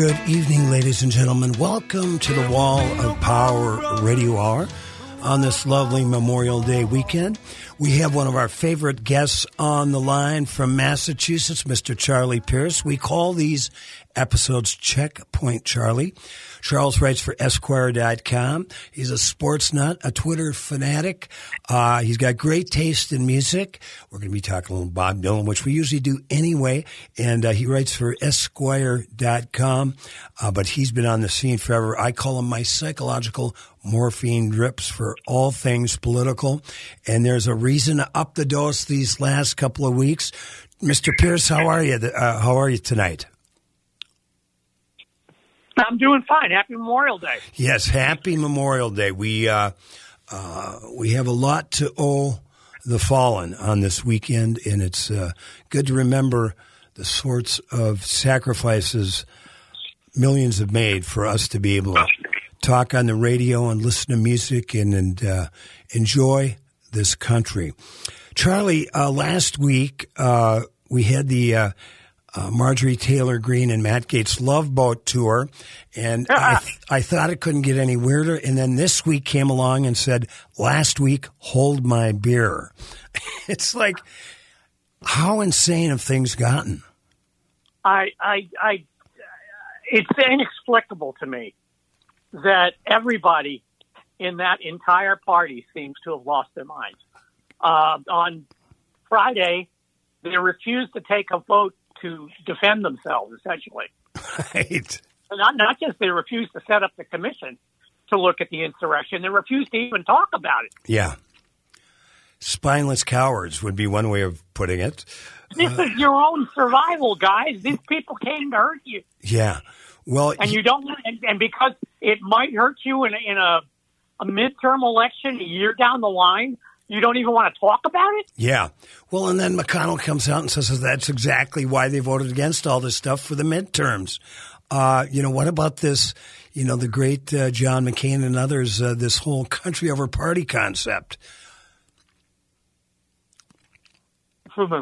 Good evening, ladies and gentlemen. Welcome to the Wall of Power Radio Hour on this lovely Memorial Day weekend. We have one of our favorite guests on the line from Massachusetts, Mr. Charlie Pierce. We call these episodes Checkpoint Charlie. Charles writes for Esquire.com. He's a sports nut, a Twitter fanatic. Uh, he's got great taste in music. We're going to be talking a little Bob Dylan, which we usually do anyway. And uh, he writes for Esquire.com, uh, but he's been on the scene forever. I call him my psychological morphine drips for all things political. And there's a reason to up the dose these last couple of weeks. Mr. Pierce, how are you? Uh, how are you tonight? I'm doing fine. Happy Memorial Day. Yes, happy Memorial Day. We uh, uh, we have a lot to owe the fallen on this weekend, and it's uh, good to remember the sorts of sacrifices millions have made for us to be able to talk on the radio and listen to music and, and uh, enjoy this country. Charlie, uh, last week uh, we had the uh, Marjorie Taylor Greene and Matt Gaetz Love Boat Tour, and I, I thought it couldn't get any weirder. And then this week came along and said, "Last week, hold my beer." it's like, how insane have things gotten? I, I, I, it's inexplicable to me that everybody in that entire party seems to have lost their minds. Uh, on Friday, they refused to take a vote to defend themselves, essentially. Right. Not, not just they refused to set up the commission to look at the insurrection, they refused to even talk about it. Yeah. Spineless cowards would be one way of putting it. This uh, is your own survival, guys. These people came to hurt you. Yeah. Well, and you don't, and, and because it might hurt you in, in a, a midterm election a year down the line, you don't even want to talk about it? Yeah. Well, and then McConnell comes out and says that's exactly why they voted against all this stuff for the midterms. Uh, you know, what about this, you know, the great uh, John McCain and others, uh, this whole country over party concept? Mm-hmm.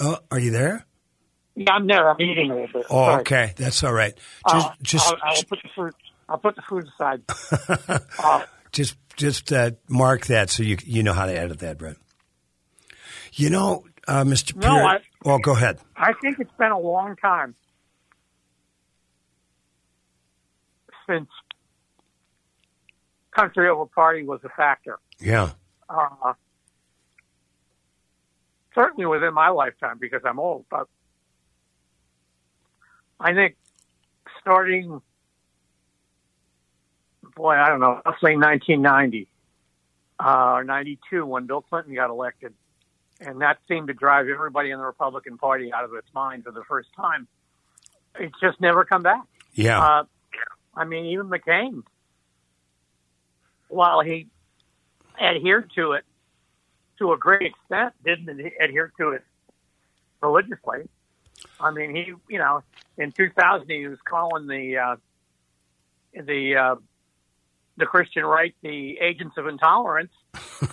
Oh, are you there? Yeah, I'm there. I'm eating a little bit. Oh, Sorry. okay. That's all right. Just, uh, just. I'll, I'll put the fruit. I'll put the food aside. uh, just just uh, mark that so you you know how to edit that, Brett. You know, uh, Mr. No, I, well, go ahead. I think it's been a long time since country over party was a factor. Yeah. Uh, certainly within my lifetime because I'm old, but I think starting boy, I don't know, I roughly 1990 uh, or 92 when Bill Clinton got elected. And that seemed to drive everybody in the Republican Party out of its mind for the first time. It's just never come back. Yeah. Uh, I mean, even McCain, while he adhered to it to a great extent, didn't adhere to it religiously. I mean, he, you know, in 2000, he was calling the uh, the uh, the Christian right the agents of intolerance.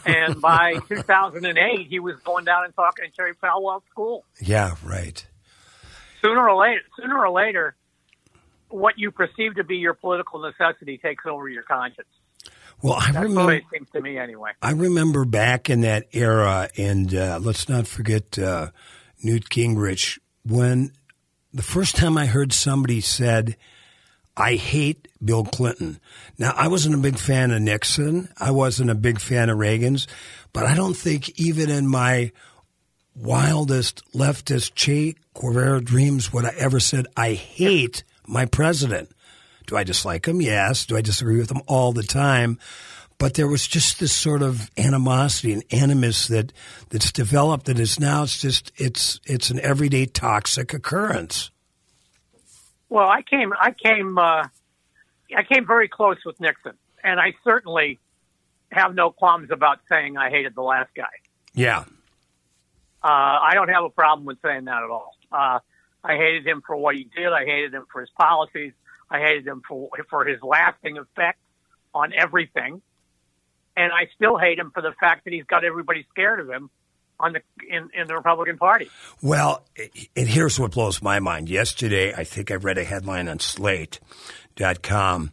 and by 2008, he was going down and talking in Jerry Falwell School. Yeah, right. Sooner or later, sooner or later, what you perceive to be your political necessity takes over your conscience. Well, I That's remember. it seems to me, anyway. I remember back in that era, and uh, let's not forget uh, Newt Gingrich when the first time I heard somebody said I hate Bill Clinton. Now, I wasn't a big fan of Nixon. I wasn't a big fan of Reagan's, but I don't think even in my wildest leftist Che Guevara dreams would I ever said, I hate my president. Do I dislike him? Yes. Do I disagree with him all the time? But there was just this sort of animosity and animus that that's developed that is now it's just it's it's an everyday toxic occurrence. Well, I came, I came, uh, I came very close with Nixon, and I certainly have no qualms about saying I hated the last guy. Yeah. Uh, I don't have a problem with saying that at all. Uh, I hated him for what he did. I hated him for his policies. I hated him for for his lasting effect on everything. and I still hate him for the fact that he's got everybody scared of him on the in, in the Republican Party. Well, and here's what blows my mind. Yesterday, I think I read a headline on Slate.com,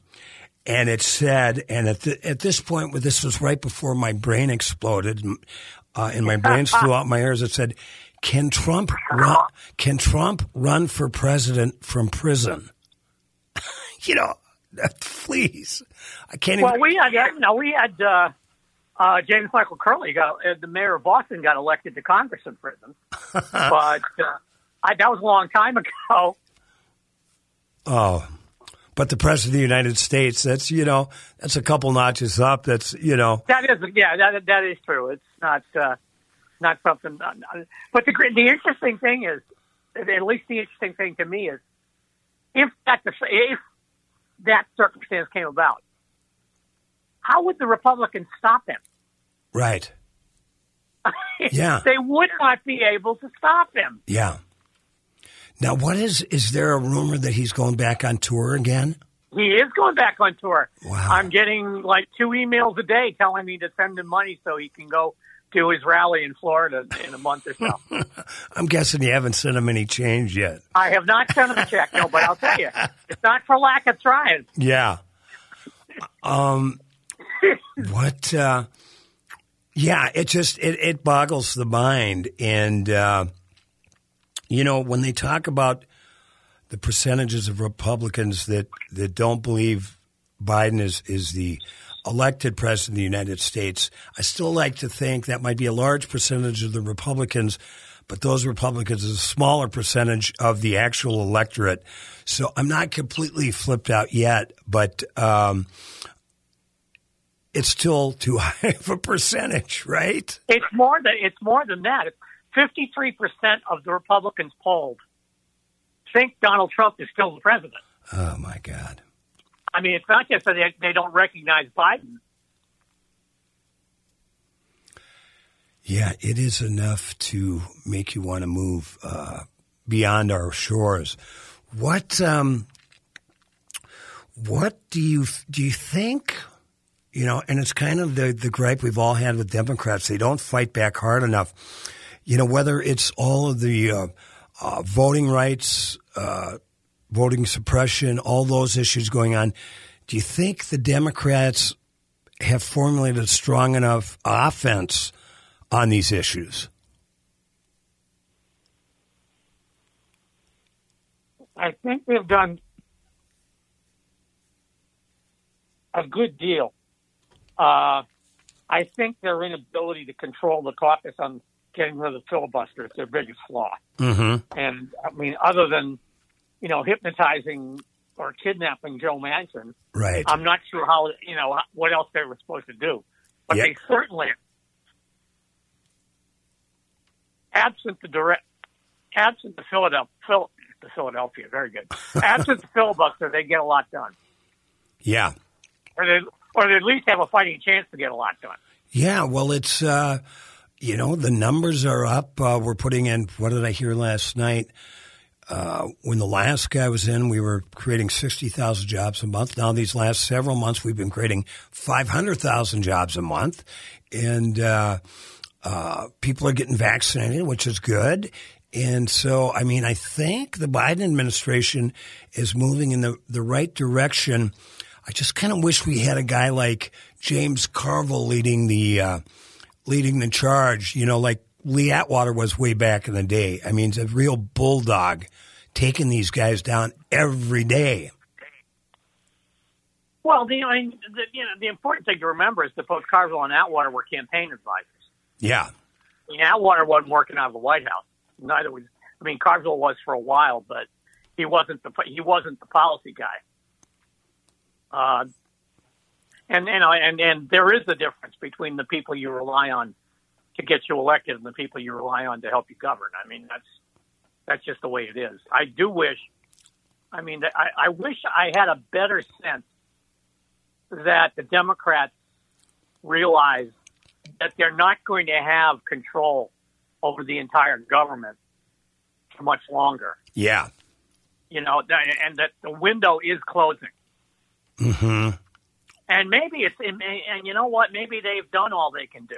and it said, and at, the, at this point, this was right before my brain exploded, uh, and my brains flew out my ears. It said, "Can Trump run, can Trump run for president from prison?" you know, please, I can't. Well, even, we had no, we had. Uh, uh, James Michael Curley got uh, the mayor of Boston got elected to Congress in prison, but uh, I, that was a long time ago. Oh, but the president of the United States, that's, you know, that's a couple notches up. That's, you know. That is, yeah, that, that is true. It's not, uh, not something, uh, but the, the interesting thing is, at least the interesting thing to me is, if that, if that circumstance came about, how would the Republicans stop him? Right. Yeah. they would not be able to stop him. Yeah. Now, what is, is there a rumor that he's going back on tour again? He is going back on tour. Wow. I'm getting like two emails a day telling me to send him money so he can go to his rally in Florida in a month or so. I'm guessing you haven't sent him any change yet. I have not sent him a check, no, but I'll tell you, it's not for lack of trying. Yeah. Um, what, uh, yeah, it just, it, it boggles the mind. And, uh, you know, when they talk about the percentages of Republicans that, that don't believe Biden is, is the elected president of the United States, I still like to think that might be a large percentage of the Republicans, but those Republicans is a smaller percentage of the actual electorate. So I'm not completely flipped out yet, but um, it's still too high of a percentage, right? It's more than it's more than that. Fifty-three percent of the Republicans polled think Donald Trump is still the president. Oh my God! I mean, it's not just that they, they don't recognize Biden. Yeah, it is enough to make you want to move uh, beyond our shores. What um, what do you do? You think you know? And it's kind of the the gripe we've all had with Democrats. They don't fight back hard enough. You know, whether it's all of the uh, uh, voting rights, uh, voting suppression, all those issues going on. Do you think the Democrats have formulated a strong enough offense on these issues? I think they've done a good deal. Uh, I think their inability to control the caucus on getting rid of the filibuster is their biggest flaw. Mm-hmm. And I mean, other than you know hypnotizing or kidnapping Joe Manchin, Right. I'm not sure how you know what else they were supposed to do. But Yeah. they certainly, absent the direct, absent the Philadelphia, Phil, the Philadelphia, very good. absent the filibuster, they get a lot done, yeah. or they or at least have a fighting chance to get a lot done. Yeah. Well, it's, uh, you know, the numbers are up. Uh, we're putting in, what did I hear last night? Uh, when the last guy was in, we were creating 60,000 jobs a month. Now, these last several months, we've been creating 500,000 jobs a month. And uh, uh, people are getting vaccinated, which is good. And so, I mean, I think the Biden administration is moving in the, the right direction. I just kind of wish we had a guy like James Carville leading the uh, leading the charge. You know, like Lee Atwater was way back in the day. I mean, it's a real bulldog taking these guys down every day. Well, the, I mean, the you know the important thing to remember is that both Carville and Atwater were campaign advisors. Yeah, I mean, Atwater wasn't working out of the White House. Neither was. I mean, Carville was for a while, but he wasn't the he wasn't the policy guy. Uh, and and and and there is a difference between the people you rely on to get you elected and the people you rely on to help you govern. I mean, that's that's just the way it is. I do wish. I mean, I, I wish I had a better sense that the Democrats realize that they're not going to have control over the entire government for much longer. yeah, You know, and that the window is closing. Hmm and maybe it's and, and you know what? Maybe they've done all they can do.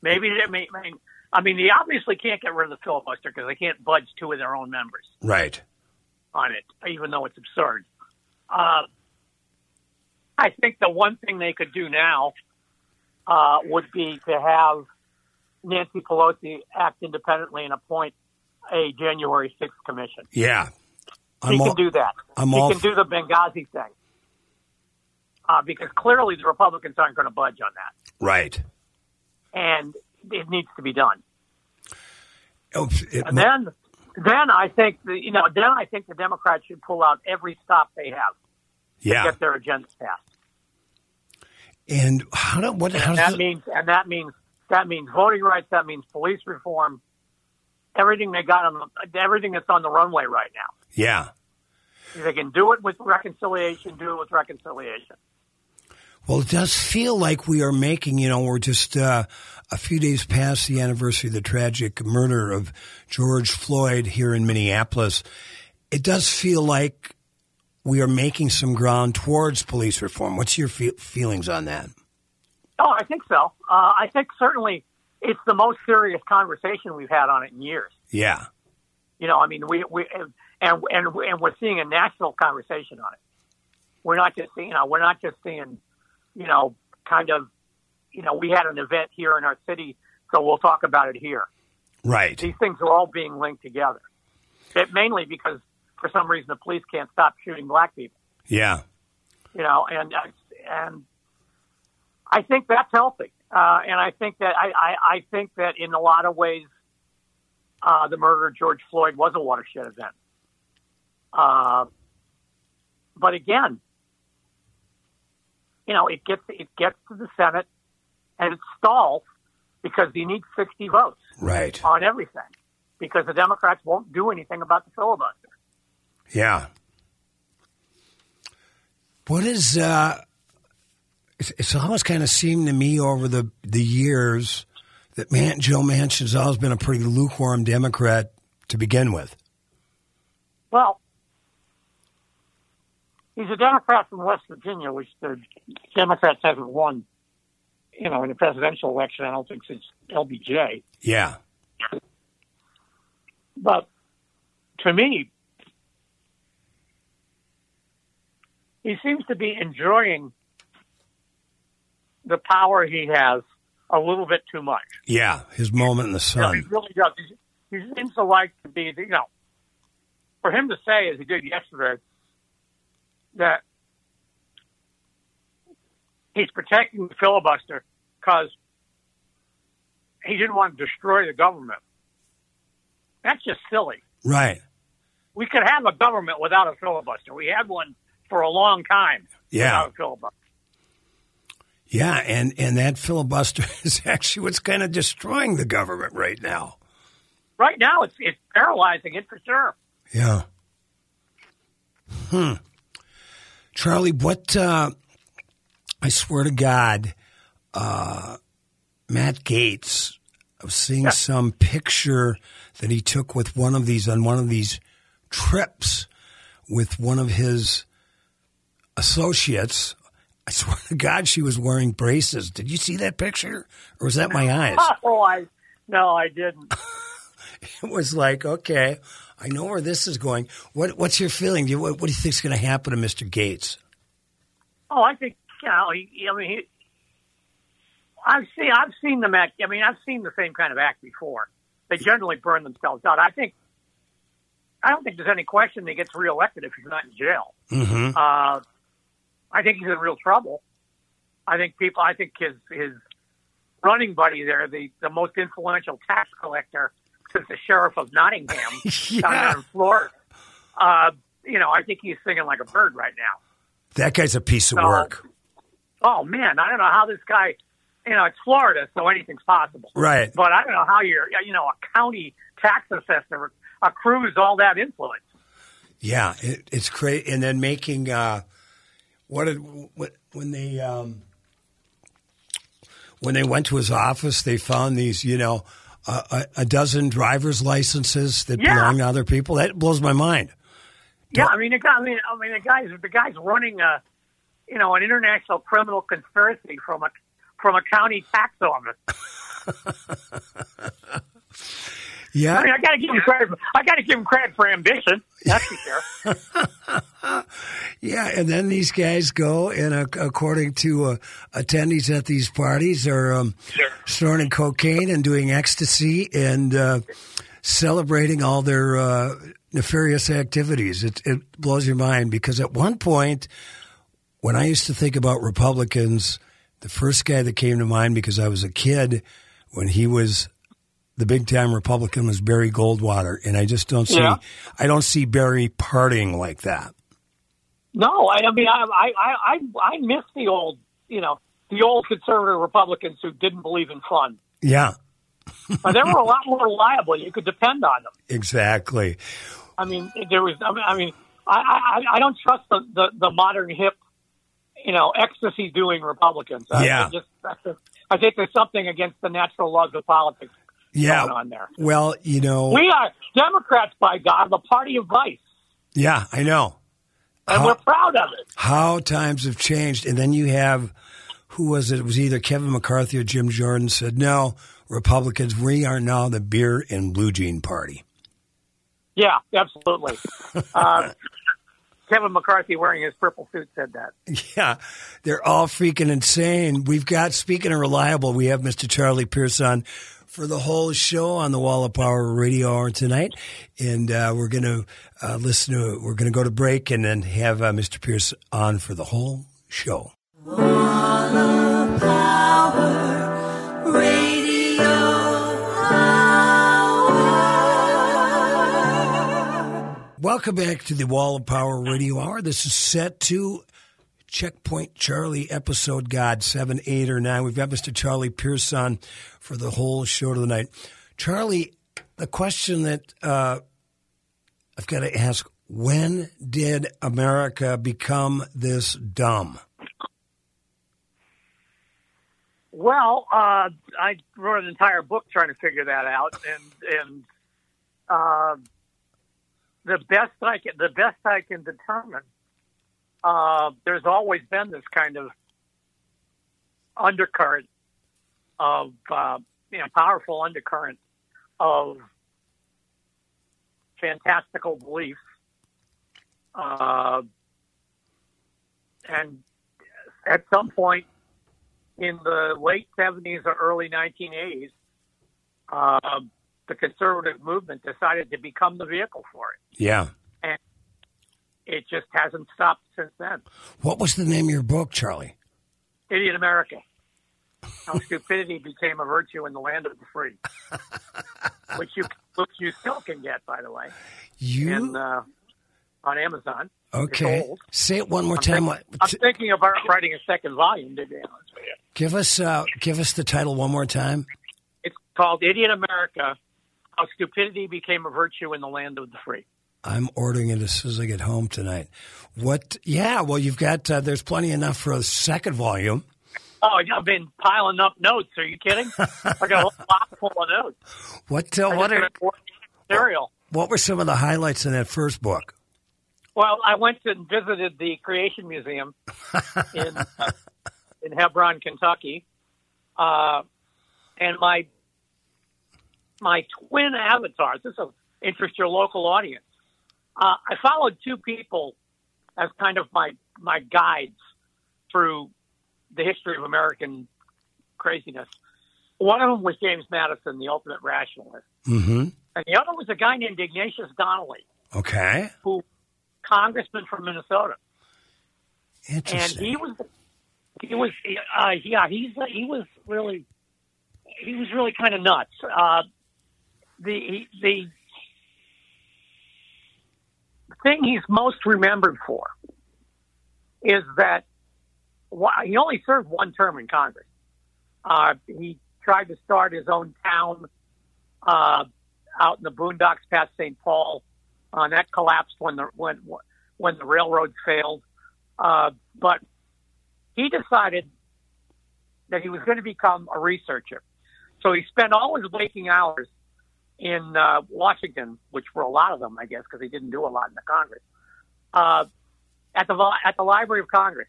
Maybe they, I mean, I mean, they obviously can't get rid of the filibuster because they can't budge two of their own members Right. on it, even though it's absurd. Uh, I think the one thing they could do now uh, would be to have Nancy Pelosi act independently and appoint a January 6th commission. Yeah. He I'm can all, do that. I'm he all can do the Benghazi thing. Uh, because clearly the Republicans aren't going to budge on that. right. And it needs to be done. Oh, it- And then, then I think the, you know, then I think the Democrats should pull out every stop they have to yeah. get their agendas passed. And how do what? How that means, and that means, that means voting rights. That means police reform. Everything they got on the, everything that's on the runway right now. yeah. If they can do it with reconciliation, do it with reconciliation. Well, it does feel like we are making, you know, we're just uh, a few days past the anniversary of the tragic murder of George Floyd here in Minneapolis. It does feel like we are making some ground towards police reform. What's your fe- feelings on that? Oh, I think so. Uh, I think certainly it's the most serious conversation we've had on it in years. Yeah. You know, I mean, we we and and and we're seeing a national conversation on it. We're not just seeing, you know, we're not just seeing, you know, kind of, you know, we had an event here in our city, so we'll talk about it here. Right. These things are all being linked together. It, mainly because for some reason the police can't stop shooting black people. Yeah. you know, and and I think that's healthy, uh, and I think that I, I, I think that in a lot of ways, uh, the murder of George Floyd was a watershed event. Uh, but again, you know, it gets it gets to the Senate, and it stalls because you need sixty votes Right. on everything, because the Democrats won't do anything about the filibuster. Yeah. What is uh it's, it's always kind of seemed to me over the the years that man Joe Manchin's always been a pretty lukewarm Democrat to begin with. Well, he's a Democrat from West Virginia, which the Democrats haven't won, you know, in the presidential election. I don't think since LBJ. Yeah. But to me, he seems to be enjoying the power he has a little bit too much. Yeah. His moment in the You know, he sun. really does. He, he seems to like to be, you know, for him to say, as he did yesterday, that he's protecting the filibuster because he didn't want to destroy the government. That's just silly. Right. We could have a government without a filibuster. We had one for a long time Yeah. without a filibuster. Yeah, and and that filibuster is actually what's kind of destroying the government right now. Right now, it's it's paralyzing it for sure. Yeah. Hmm. Charlie, what, uh, I swear to God, uh, Matt Gaetz, I was seeing Yeah. some picture that he took with one of these, on one of these trips with one of his associates. I swear to God, she was wearing braces. Did you see that picture? Or was that my eyes? Oh, I no, I didn't. it was like, okay, I know where this is going. What, what's your feeling? Do you, what, what do you think is going to happen to Mr. Gaetz? Oh, I think you know. He, I mean, he, I've seen I've seen them act. I mean, I've seen the same kind of act before. They generally burn themselves out. I think. I don't think there's any question that he gets reelected if he's not in jail. Mm-hmm. Uh, I think he's in real trouble. I think people. I think his his running buddy there, the the most influential tax collector since the sheriff of Nottingham down there yeah, in Florida. Uh, you know, I think he's singing like a bird right now. that guy's a piece of So- work. Oh man, I don't know how this guy. You know, it's Florida, so anything's possible. Right. But I don't know how you're. You know, a county tax assessor accrues all that influence. Yeah, it, it's great. And then making uh, what did what, when they um, when they went to his office, they found these, you know, a, a dozen driver's licenses that Yeah. belong to other people. That blows my mind. Yeah, I mean, the guy. I mean, I mean, the guy's the guy's running a you know, an international criminal conspiracy from a from a county tax office. Yeah. I mean, I got to give him credit. I got to give him credit for ambition. That's for sure. Yeah, and then these guys go, and uh, according to uh, attendees at these parties, are um, snorting cocaine and doing ecstasy and uh, celebrating all their uh, nefarious activities. It, it blows your mind because at one point, when I used to think about Republicans, the first guy that came to mind because I was a kid when he was the big time Republican was Barry Goldwater, and I just don't see Yeah. I don't see Barry partying like that. No, I, I mean, I, I, I, I miss the old, you know, the old conservative Republicans who didn't believe in fun. Yeah, But they were a lot more reliable. You could depend on them. exactly. I mean, there was. I mean, I I, I, don't trust the, the, the modern hip, you know, ecstasy doing Republicans. I, Yeah. I just, I think there's something against the natural laws of politics Yeah. on there. Well, you know, We are Democrats, by God, the party of vice, yeah, I know and How- we're proud of it. how times have changed, and then you have who was it? It was either Kevin McCarthy or Jim Jordan said, "No, Republicans, we are now the beer and blue jean party." Yeah, absolutely. uh, Kevin McCarthy wearing his purple suit said that. Yeah, they're all freaking insane. We've got, speaking of reliable, we have Mr. Charlie Pierce on for the whole show on the Wall of Power Radio Hour tonight. And uh, we're going to uh, listen to, we're going to go to break and then have uh, Mr. Pierce on for the whole show. Wall of Power Radio Hour. Welcome back to the Wall of Power Radio Hour. This is set to Checkpoint Charlie episode God 7, 8, or 9. We've got Mr. Charlie Pierce on for the whole show tonight. Charlie, the question that uh, I've got to ask when did America become this dumb? Well, uh, I wrote an entire book trying to figure that out, and and uh, the best I can the best I can determine, uh, there's always been this kind of undercurrent of uh, you know powerful undercurrent of fantastical belief, uh, and at some point in the late 70s or early 1980s, uh, the conservative movement decided to become the vehicle for it. Yeah. It just hasn't stopped since then. What was the name of your book, Charlie? Idiot America. How stupidity became a virtue in the land of the free, which you which you still can get, by the way, You in uh, on Amazon. okay? Say it one more I'm, time. thinking, I'm thinking about writing a second volume. To be honest with you, Give us uh, give us the title one more time. it's called Idiot America: How Stupidity Became a Virtue in the Land of the Free. I'm ordering it as soon as I get home tonight. What? Yeah, well, you've got uh, there's plenty enough for a second volume. Oh, I've been piling up notes. Are you kidding? I got a whole box full of notes. What? Uh, what are material? what were some of the highlights in that first book? Well, I went and visited the Creation Museum in uh, in Hebron, Kentucky, uh, and my my twin avatars. This will interest your local audience. Uh, I followed two people as kind of my my guides through the history of American craziness. One of them was James Madison, the ultimate rationalist, Mm-hmm. and the other was a guy named Ignatius Donnelly, Okay. who congressman from Minnesota. and Interesting. he was he was uh, yeah he's he was really he was really kind of nuts. Uh, the the thing he's most remembered for is that he only served one term in Congress. Uh, he tried to start his own town uh, out in the boondocks past St. Paul. Uh, and that collapsed when the when when the railroads failed. Uh, but he decided that he was going to become a researcher. So he spent all his waking hours in uh, Washington, which were a lot of them, I guess, because he didn't do a lot in the Congress, uh, at the at the Library of Congress,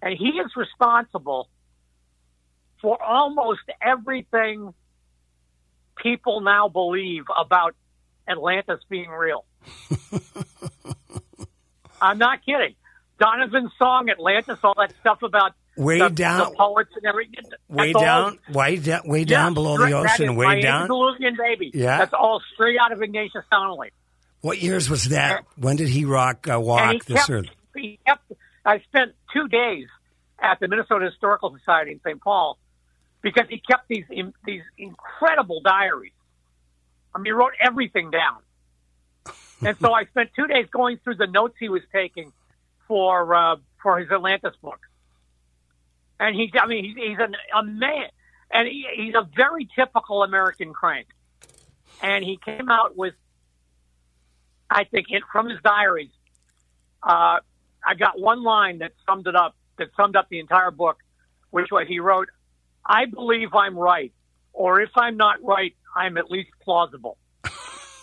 and he is responsible for almost everything people now believe about Atlantis being real. I'm not kidding. Donovan's song Atlantis, all that stuff about Way the, down, the poets and everything. way down, way down, way down Yeah, below the ocean, way my down. Andalusian baby. Yeah. that's all straight out of Ignatius Donnelly. What years was that? When did he rock uh, and he walk this kept, earth? he kept. I spent two days at the Minnesota Historical Society in St. Paul because he kept these these incredible diaries. I mean, he wrote everything down, and so I spent two days going through the notes he was taking for uh, for his Atlantis book. And he, I mean, he's, he's a man, and he, he's a very typical American crank. And he came out with, I think, it, from his diaries, uh, I got one line that summed it up, that summed up the entire book, which was he wrote, I believe I'm right, or if I'm not right, I'm at least plausible.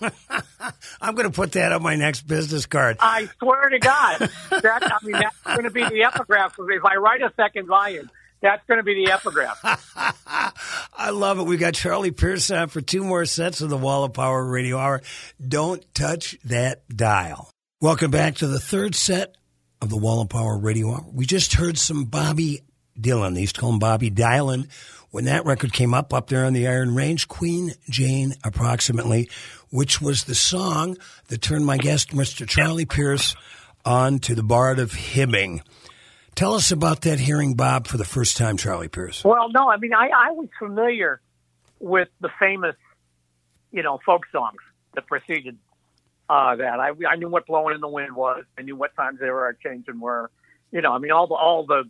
I'm going to put that on my next business card. I swear to God, that I mean that's going to be the epigraph. If I write a second volume, that's going to be the epigraph. I love it. We got Charlie Pierce on for two more sets of the Wall of Power Radio Hour. Don't touch that dial. Welcome back to the third set of the Wall of Power Radio Hour. We just heard some Bobby Dylan. They used to call him Bobby Dylan. When that record came up, up there on the Iron Range, Queen Jane, approximately, which was the song that turned my guest, Mr. Charlie Pierce, on to the Bard of Hibbing. Tell us about that hearing Bob for the first time, Charlie Pierce. Well, no, I mean I, I was familiar with the famous, you know, folk songs that preceded uh, that. I I knew what "Blowing in the Wind" was. I knew what times they were changing were. You know, I mean all the all the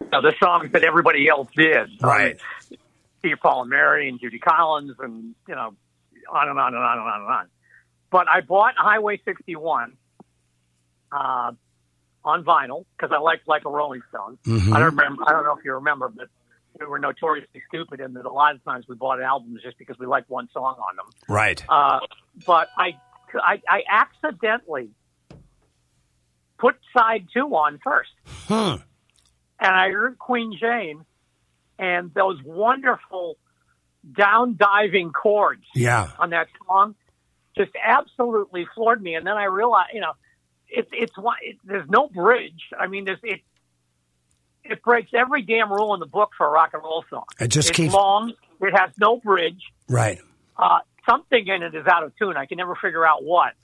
you know, the songs that everybody else did. Right. Um, Steve Paul and Mary and Judy Collins and you know on and on and on and on and on. But I bought Highway 61 uh, on vinyl because I liked like a Rolling Stone. Mhm. I don't remember. I don't know if you remember, but we were notoriously stupid in that a lot of times we bought albums just because we liked one song on them. Right. Uh, but I, I, I accidentally put side two on first, Hmm. and I heard Queen Jane and those wonderful down diving chords Yeah. on that song just absolutely floored me. And then I realized, you know, it, it's one. It, there's no bridge. I mean, there's it. It breaks every damn rule in the book for a rock and roll song. It just it's keeps long. It has no bridge. right. Uh, something in it is out of tune. I can never figure out what.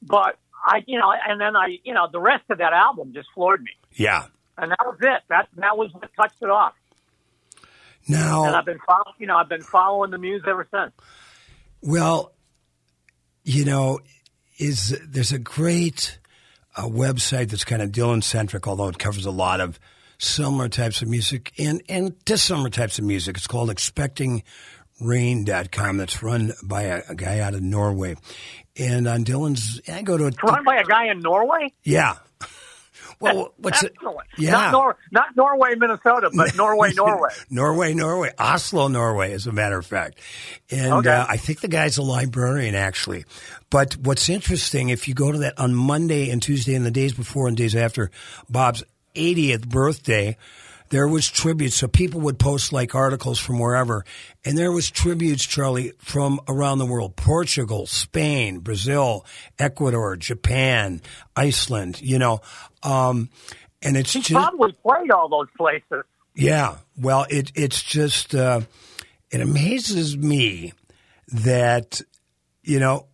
But I, you know, and then I, you know, the rest of that album just floored me, Yeah. and that was it. That that was what touched it off. And I've been following, you know, I've been following the muse ever since. well, you know, is there's a great uh, website that's kind of Dylan centric, although it covers a lot of similar types of music and and dissimilar types of music. It's called expectingrain.com. That's run by a, a guy out of Norway. And on Dylan's, I go to a, It's run by a guy in Norway. yeah. Well, what's it? Excellent. Yeah. Not, Nor- not Norway, Minnesota, but Norway, Norway. Norway, Norway, Oslo, Norway, as a matter of fact. And Okay. uh, I think the guy's a librarian, actually. But what's interesting, if you go to that on Monday and Tuesday and the days before and days after Bob's 80th birthday, there was tributes. So people would post like articles from wherever. And there was tributes, Charlie, from around the world. Portugal, Spain, Brazil, Ecuador, Japan, Iceland, you know. Um, and it's just, Probably played all those places. yeah. Well, it it's just uh, it amazes me that you know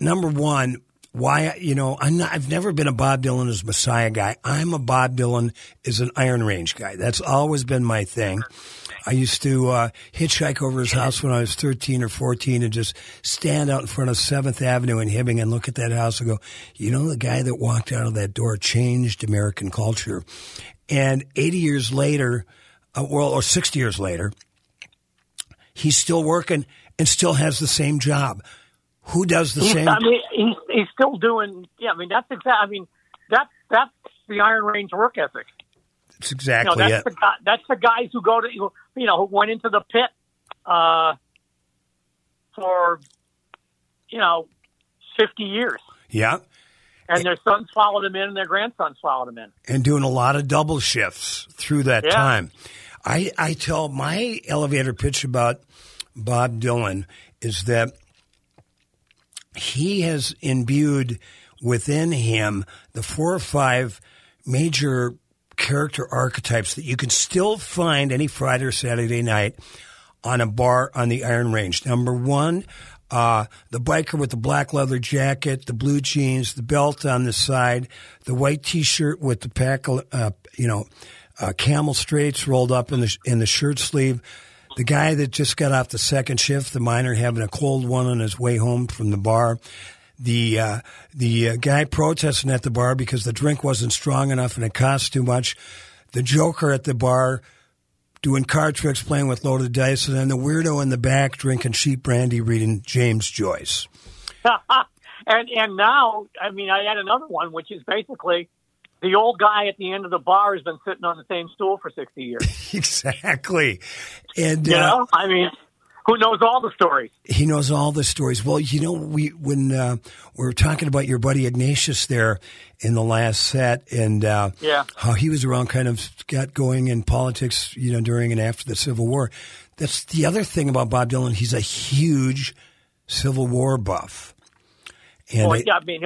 number one why you know I'm not, I've never been a Bob Dylan as Messiah guy. I'm a Bob Dylan as an Iron Range guy. That's always been my thing. I used to uh, hitchhike over his house when I was 13 or 14 and just stand out in front of 7th Avenue in Hibbing and look at that house and go, you know, the guy that walked out of that door changed American culture. And 80 years later, uh, well, or 60 years later, he's still working and still has the same job. Who does the He's, same? I mean, he's, he's still doing. Yeah, I mean that's exactly. I mean that's that's the Iron Range work ethic. It's You know, exactly that's it. the guy, that's the guys who go to you know who went into the pit uh, for you know fifty years. Yeah. and their sons followed him in, and their grandsons followed him in. and doing a lot of double shifts through that Yeah. time. I, I tell my elevator pitch about Bob Dylan is that he has imbued within him the four or five major character archetypes that you can still find any Friday or Saturday night on a bar on the Iron Range. Number one, uh, the biker with the black leather jacket, the blue jeans, the belt on the side, the white T-shirt with the pack, uh, you know, uh, camel straights rolled up in the in the shirt sleeve. The guy that just got off the second shift, the miner having a cold one on his way home from the bar. The uh, the uh, guy protesting at the bar because the drink wasn't strong enough and it cost too much. The joker at the bar doing card tricks, playing with loaded dice, and then the weirdo in the back drinking cheap brandy, reading James Joyce. and and now, I mean, I had another one, which is basically the old guy at the end of the bar has been sitting on the same stool for sixty years. exactly, and You uh, know, I mean, who knows all the stories? he knows all the stories. Well, you know, we when uh, we were talking about your buddy Ignatius there in the last set, and uh, Yeah. how he was around, kind of got going in politics, you know, during and after the Civil War. That's the other thing about Bob Dylan. He's a huge Civil War buff. And Well, yeah, I mean,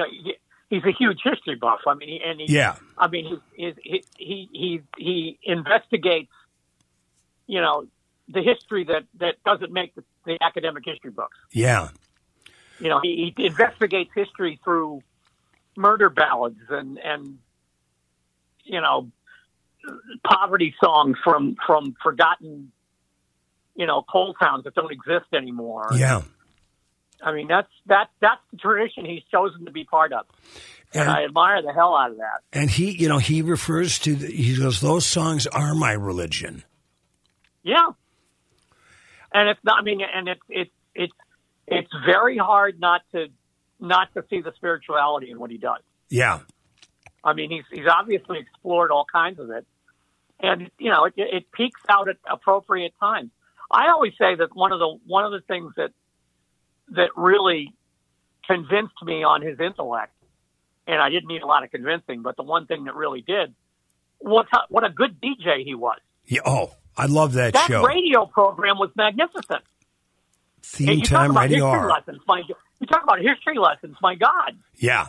he's a huge history buff. I mean, he, and he, Yeah. I mean, he he he he he investigates, you know, the history that that doesn't make the, the academic history books. yeah, You know, he, he investigates history through murder ballads and and you know poverty songs from from forgotten you know coal towns that don't exist anymore. yeah. I mean that's that that's the tradition he's chosen to be part of, and, And- I admire the hell out of that. And he, you know, he refers to, the, he goes, those songs are my religion. Yeah, and it's not. I mean, and it's it's it's it's very hard not to not to see the spirituality in what he does. Yeah. I mean, he's he's obviously explored all kinds of it, and you know, it, it peaks out at appropriate times. I always say that one of the one of the things that that really convinced me on his intellect, and I didn't need a lot of convincing, but the one thing that really did was how, what a good DJ he was. yeah. Oh, I love that, That show. radio program was magnificent. Theme And you talk Time about Radio history R. lessons, my you talk about history lessons. My God, Yeah.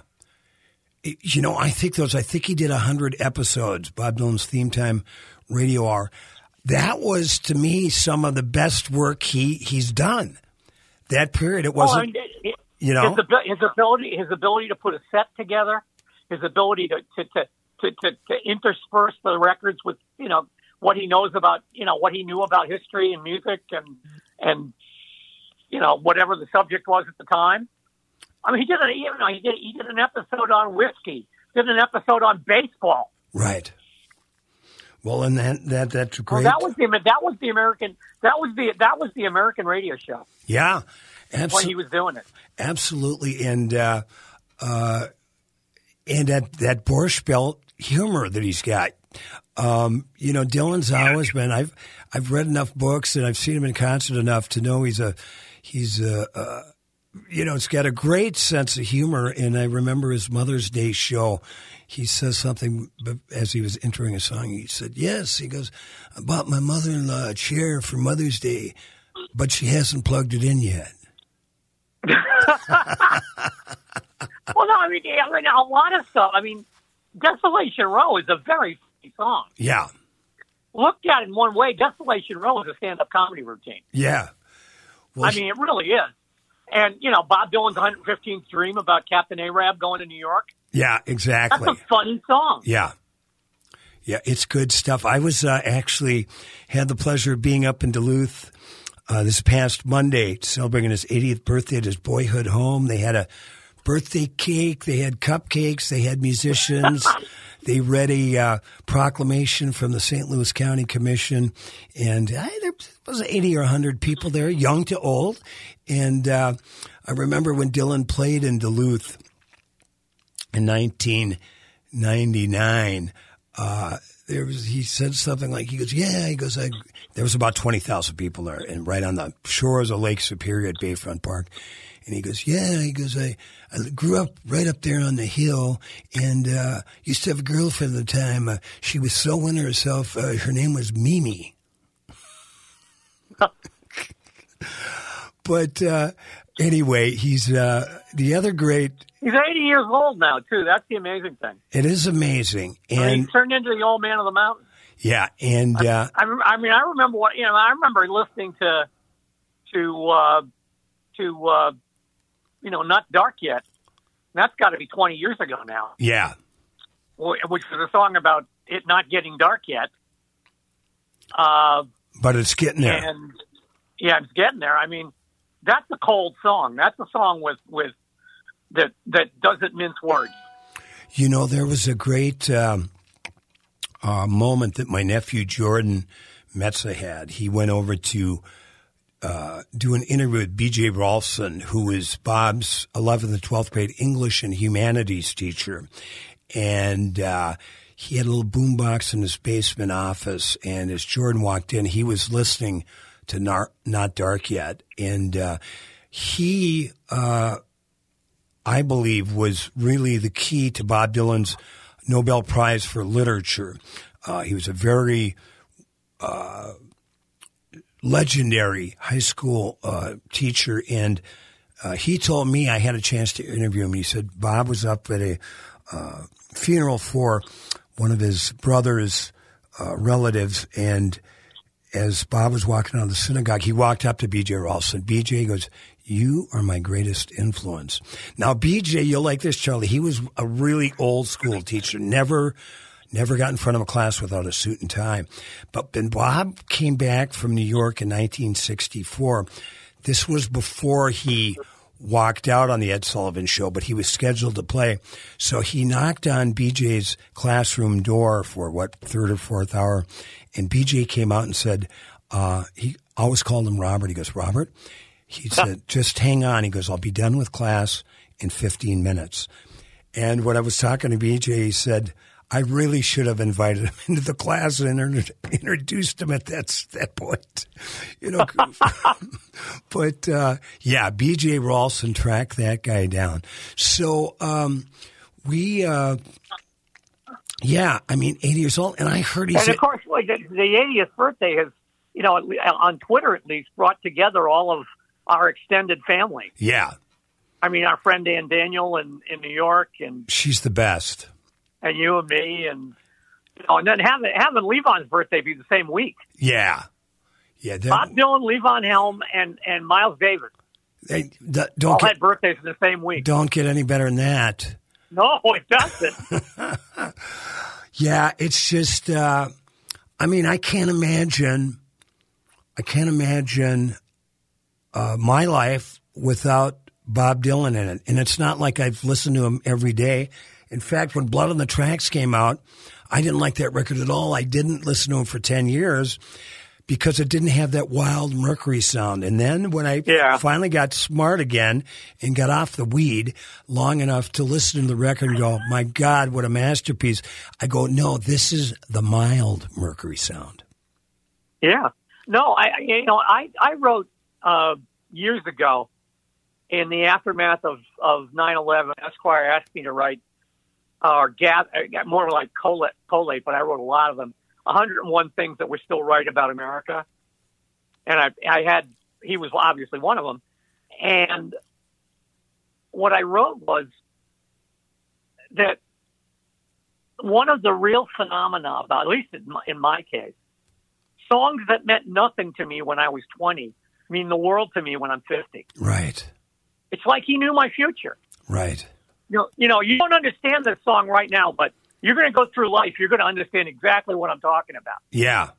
You know, I think those, I think he did 100 episodes, Bob Dylan's Theme Time Radio Hour. That was, to me, some of the best work he, he's done. That period, it wasn't, and it- it- you know? his, his ability, his ability to put a set together, his ability to to, to, to, to to intersperse the records with you know what he knows about you know what he knew about history and music and and you know whatever the subject was at the time. I mean, he did an you know he did he did an episode on whiskey, did an episode on baseball. right. Well, and that, that, that's Well, great. that was the that was the American that was the that was the American radio show yeah. when Absolutely. he was doing it. Absolutely, and uh, uh, and that that Borscht Belt humor that he's got. Um, you know, Dylan's always been. I've I've read enough books and I've seen him in concert enough to know he's a he's a. Uh, you know, it's got a great sense of humor. And I remember his Mother's Day show. He says something as he was entering a song. He said, "Yes." He goes, "I bought my mother-in-law a chair for Mother's Day, but she hasn't plugged it in yet." Well, no, I mean, I mean, a lot of stuff. I mean, Desolation Row is a very funny song. Yeah, Looked at in one way, Desolation Row is a stand-up comedy routine. yeah. Well, I mean, it really is. And you know, Bob Dylan's 115th Dream about Captain Arab going to New York. Yeah, exactly. That's a funny song. Yeah. Yeah, it's good stuff. I was uh, actually had the pleasure of being up in Duluth uh, this past Monday celebrating his 80th birthday at his boyhood home. They had a birthday cake, they had cupcakes, they had musicians. they read a uh, proclamation from the St. Louis County Commission, and uh, there was 80 or 100 people there, young to old. And uh, I remember when Dylan played in Duluth in 1999, uh, there was he said something like he goes yeah he goes I, there was about 20,000 people there and right on the shores of Lake Superior at Bayfront Park and he goes yeah he goes I, I grew up right up there on the hill and uh, used to have a girlfriend at the time uh, she was so into herself uh, her name was Mimi but uh, anyway he's uh, the other great He's 80 years old now, too. That's the amazing thing. it is amazing and he turned into the old man of the mountain. yeah and uh, I, I mean, I remember what you know. I remember listening to to uh, to uh, you know, not dark yet. That's got to be 20 years ago now. yeah Which was a song about it not getting dark yet. Uh, but it's getting there and yeah, it's getting there. I mean, that's a cold song. That's a song with with that that doesn't mince words. You know, there was a great um, uh, moment that my nephew Jordan Metzen had. He went over to uh, do an interview with B.J. Rolfzen, who is Bob's 11th and 12th grade English and humanities teacher. And uh, he had a little boombox in his basement office. And as Jordan walked in, he was listening to Nar- Not Dark Yet. And uh, he uh, I believe, was really the key to Bob Dylan's Nobel Prize for Literature. Uh, he was a very legendary high school uh, teacher, and uh, he told me I had a chance to interview him. He said Bob was up at a uh, funeral for one of his brother's uh, relatives, and as Bob was walking out of the synagogue, he walked up to B.J. Rolfzen. B.J. goes, "You are my greatest influence." Now, B.J., you'll like this, Charlie. He was a really old school teacher. Never, never got in front of a class without a suit and tie. But when Bob came back from New York in 1964, this was before he walked out on the Ed Sullivan show, but he was scheduled to play. So he knocked on BJ's classroom door for what, third or fourth hour. And BJ came out and said, uh, he always called him Robert. He goes, Robert, he said, just hang on. He goes, I'll be done with class in 15 minutes. And when I was talking to BJ, he said, I really should have invited him into the class and inter- introduced him at that that point, you know. but uh, yeah, B.J. Rolfzen tracked that guy down. So um, we, uh, yeah, I mean, eighty years old, and I heard he And said, of course, like the, the 80th birthday has, you know, on Twitter at least, brought together all of our extended family. yeah, I mean, our friend Dan Daniel in, in New York, and she's the best. And you and me, and you know, and then having having Levon's birthday be the same week. Yeah, yeah. that- Bob Dylan, Levon Helm, and and Miles Davis they- don't get had birthdays in the same week. don't get any better than that. No, it doesn't. Yeah, it's just. Uh, I mean, I can't imagine. I can't imagine uh, my life without Bob Dylan in it, and it's not like I've listened to him every day. In fact, when Blood on the Tracks came out, I didn't like that record at all. I didn't listen to him for ten years because it didn't have that wild Mercury sound. And then when I Yeah. finally got smart again and got off the weed long enough to listen to the record and go, my God, what a masterpiece. I go, no, this is the mild Mercury sound. Yeah. No, I I- you know I I wrote uh, years ago in the aftermath of of 9/11. Esquire asked me to write or gather uh, more like collate, collate, but I wrote a lot of them. 101 things that were still right about America, and I I had he was obviously one of them. And what I wrote was that one of the real phenomena about, at least in my, in my case, songs that meant nothing to me when I was 20 mean the world to me when I'm 50. Right, It's like he knew my future. right. You know, you know, you don't understand this song right now, but you're going to go through life. You're going to understand exactly what I'm talking about. Yeah.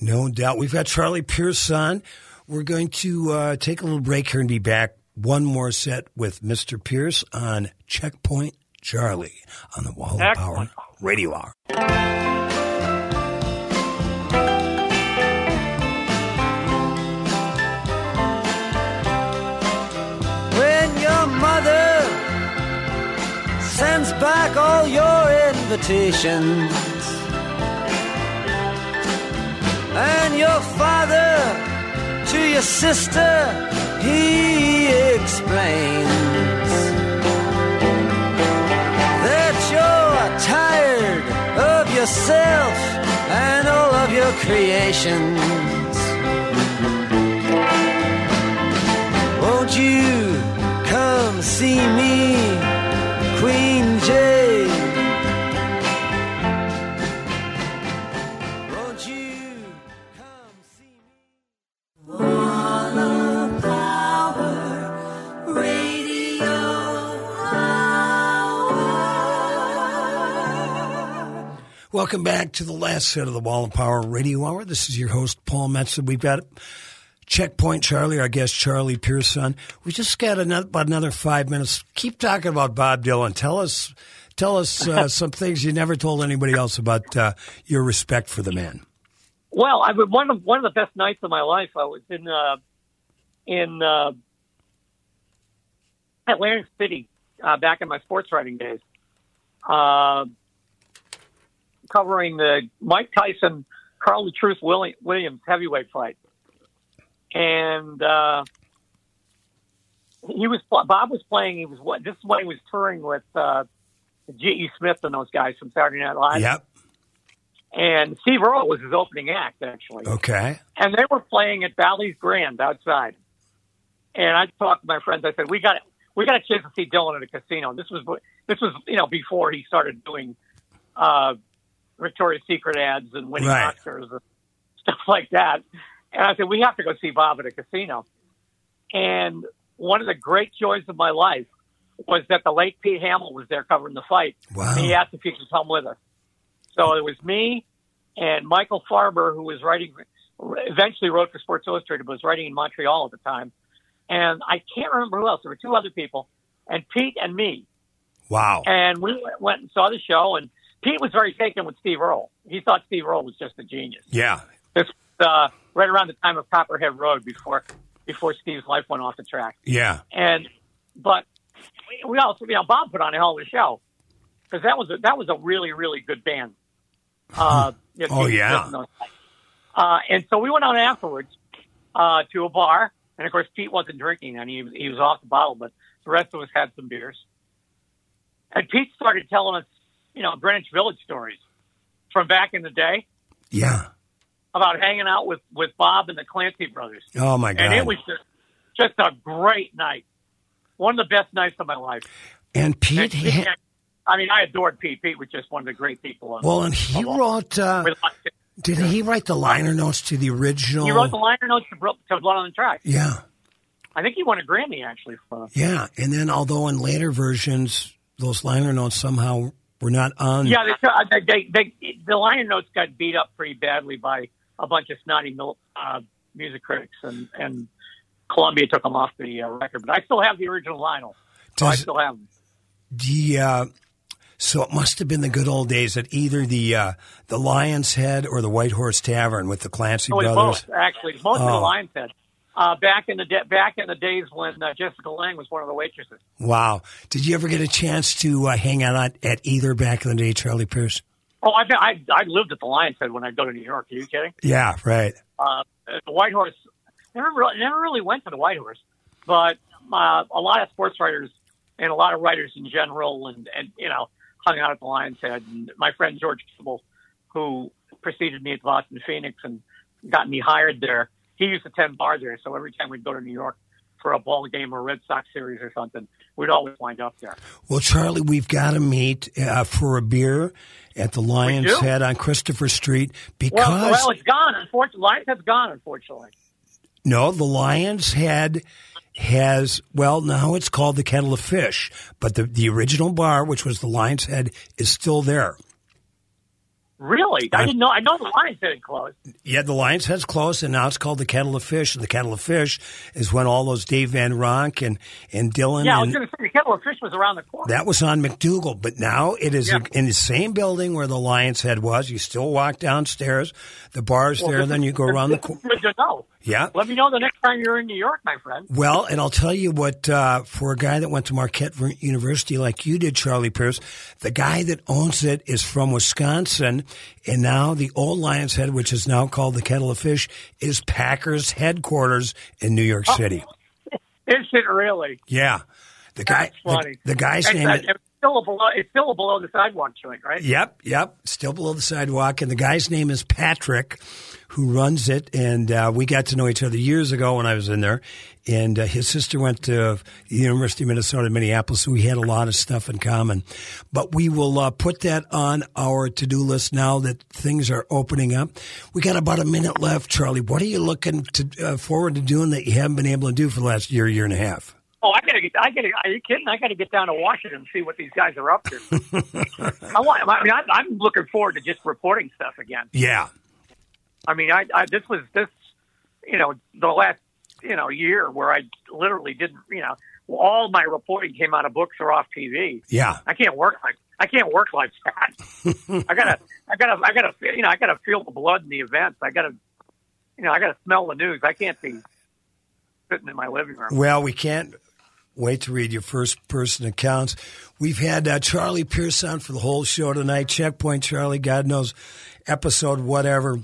No doubt. We've got Charlie Pierce on. We're going to uh, take a little break here and be back. One more set with Mr. Pierce on Checkpoint Charlie on the Wall of Power Radio Hour. invitations. And your father to your sister, he explains that you're tired of yourself and all of your creations. Won't you come see me? Welcome back to the last set of the Wall of Power Radio Hour. This is your host, Paul Metzen. We've got Checkpoint Charlie, our guest, Charlie Pierce. We just got another, about another five minutes. Keep talking about Bob Dylan. Tell us, tell us uh, some things you never told anybody else about uh, your respect for the man. Well, I would, one of one of the best nights of my life. I was in uh, in uh, Atlantic City uh, back in my sports writing days, uh, covering the Mike Tyson Carl the Truth Williams heavyweight fight, and uh, he was Bob was playing. He was what this is when he was touring with uh, G.E. Smith and those guys from Saturday Night Live. Yep. And Steve Earle was his opening act, actually. Okay. And they were playing at Bally's Grand outside. And I talked to my friends. I said, "We got we got a chance to see Dylan at a casino." This was this was you know before he started doing uh, Victoria's Secret ads and winning Right. Oscars and stuff like that. And I said, "We have to go see Bob at a casino." And one of the great joys of my life was that the late Pete Hamill was there covering the fight. Wow. And he asked if he could come with us. So it was me and Michael Farber, who was writing, eventually wrote for Sports Illustrated, but was writing in Montreal at the time. And I can't remember who else. There were two other people, and Pete and me. Wow. And we went and saw the show. And Pete was very taken with Steve Earle. He thought Steve Earle was just a genius. Yeah. This uh, right around the time of Copperhead Road, before before Steve's life went off the track. Yeah. And but we- also, you know, Bob put on a hell of a show because that was a, that was a really really good band. Uh, you know, Oh, yeah. And. Uh, and so we went on afterwards uh, to a bar, and of course Pete wasn't drinking, and he was- he was off the bottle, but the rest of us had some beers. And Pete started telling us, you know, Greenwich Village stories from back in the day Yeah. about hanging out with with Bob and the Clancy brothers. Oh my God. And it was just just a great night. One of the best nights of my life. and Pete. And he- I mean, I adored Pete. Pete was just one of the great people. on- well, and he wrote. Uh, did he write the liner notes to the original? He wrote the liner notes to, to Blood on the Track. Yeah. I think he won a Grammy actually for. Yeah. And then, although in later versions, those liner notes somehow were not on. Yeah, they, they, they, they, the liner notes got beat up pretty badly by a bunch of snotty mil- uh, music critics, and and Columbia took them off the uh, record. But I still have the original vinyl. So I still have them. The uh, so it must have been the good old days at either the uh, the Lion's Head or the White Horse Tavern with the Clancy was brothers. both actually. Most of the Oh. Lions Head. Uh, back in the da- back in the days when uh, Jessica Lange was one of the waitresses. Wow! Did you ever get a chance to uh, hang out at, at either back in the day, Charlie Pierce? Oh, I I, I lived at the Lions Head when I go to New York. Are you kidding? Yeah, right. Uh, the White Horse. Never never really went to the White Horse, but uh, a lot of sports writers and a lot of writers in general, and and you know, hung out at the Lions Head. And my friend George Kimball, who preceded me at Boston Phoenix and got me hired there, he used to tend bar there. So every time we'd go to New York for a ball game or Red Sox series or something, we'd always wind up there. Well, Charlie, we've got to meet uh, for a beer at the Lion's? Head on Christopher Street Well, because well, it's gone. Unfortunately, Lions Head's gone. Unfortunately. no, the Lion's Head has well now it's called the Kettle of Fish, but the the original bar, which was the Lion's Head, is still there. Really? I I'm- didn't know. I know the Lions Head had closed. Yeah, the Lion's Head's closed, and now it's called the Kettle of Fish. And the Kettle of Fish is when all those Dave Van Ronk and and Dylan Yeah, I was going to say the Kettle of Fish was around the corner. that was on MacDougal, but now it is Yeah. in the same building where the Lion's Head was. You still walk downstairs. The bar's Well, there, then you go around the. this co- is Good to know. Yeah. Let me know the next time you're in New York, my friend. Well, and I'll tell you what, uh, for a guy that went to Marquette University like you did, Charlie Pierce, the guy that owns it is from Wisconsin. And now the old Lion's Head, which is now called the Kettle of Fish, is Packers headquarters in New York City. Is it really? Yeah. The guy, That's funny. the, the guy's name. it's still below. It's still below the sidewalk joint, right? Yep, yep. Still below the sidewalk. And the guy's name is Patrick, who runs it. And uh, we got to know each other years ago when I was in there. And uh, his sister went to the University of Minnesota in Minneapolis, so we had a lot of stuff in common. But we will uh, put that on our to do list now that things are opening up. We got about a minute left, Charlie. What are you looking to uh, forward to doing that you haven't been able to do for the last year, year and a half? Oh, I gotta get. I gotta. Are you kidding? I gotta get down to Washington and see what these guys are up to. I want. I mean, I, I'm looking forward to just reporting stuff again. Yeah. I mean, I, I this was this, you know, the last you know year where I literally didn't, you know, all my reporting came out of books or off TV. Yeah. I can't work like I can't work like that. I gotta, I gotta, I gotta, you know, I gotta feel the blood in the events. I gotta, you know, I gotta smell the news. I can't be sitting in my living room. Well, we can't wait to read your first person accounts. We've had uh, Charlie Pierce on for the whole show tonight. Checkpoint Charlie, God knows, episode whatever.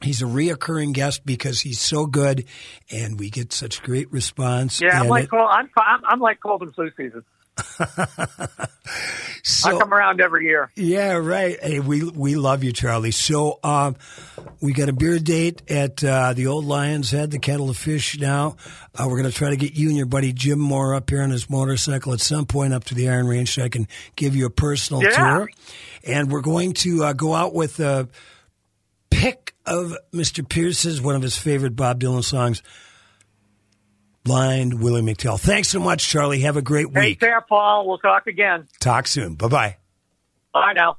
He's a reoccurring guest because he's so good, and we get such great response. Yeah, I'm like it- cold, I'm, I'm I'm like cold and flu season. so, I come around every year. Yeah, right. Hey, we we love you, Charlie. So, um, we got a beer date at uh, the Old Lion's Head, the Kettle of Fish. Now, uh, we're going to try to get you and your buddy Jim Moore up here on his motorcycle at some point up to the Iron Range, so I can give you a personal Yeah. tour. And we're going to uh, go out with a pick of Mr. Pierce's one of his favorite Bob Dylan songs. Blind Willie McTell. Thanks so much, Charlie. Have a great Take week. care, Paul. We'll talk again. Talk soon. Bye bye. Bye now.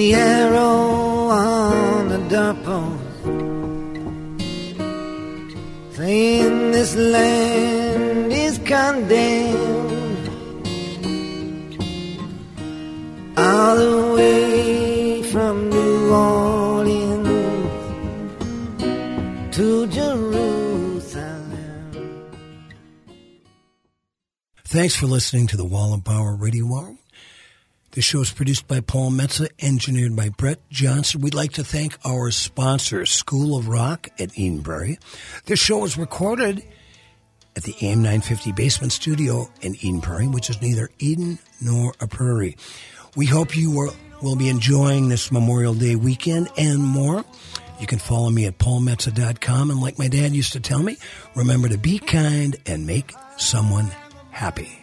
The arrow on the doorpost. Saying this land is condemned. All the way from New Orleans to Jerusalem. Thanks for listening to the Wall of Power Radio Hour. The show is produced by Paul Metzen, engineered by Brett Johnson. We'd like to thank our sponsor, School of Rock at Eden Prairie. This show was recorded at the AM 950 Basement Studio in Eden Prairie, which is neither Eden nor a prairie. We hope you will, will be enjoying this Memorial Day weekend and more. You can follow me at paulmetzen.com. And like my dad used to tell me, remember to be kind and make someone happy.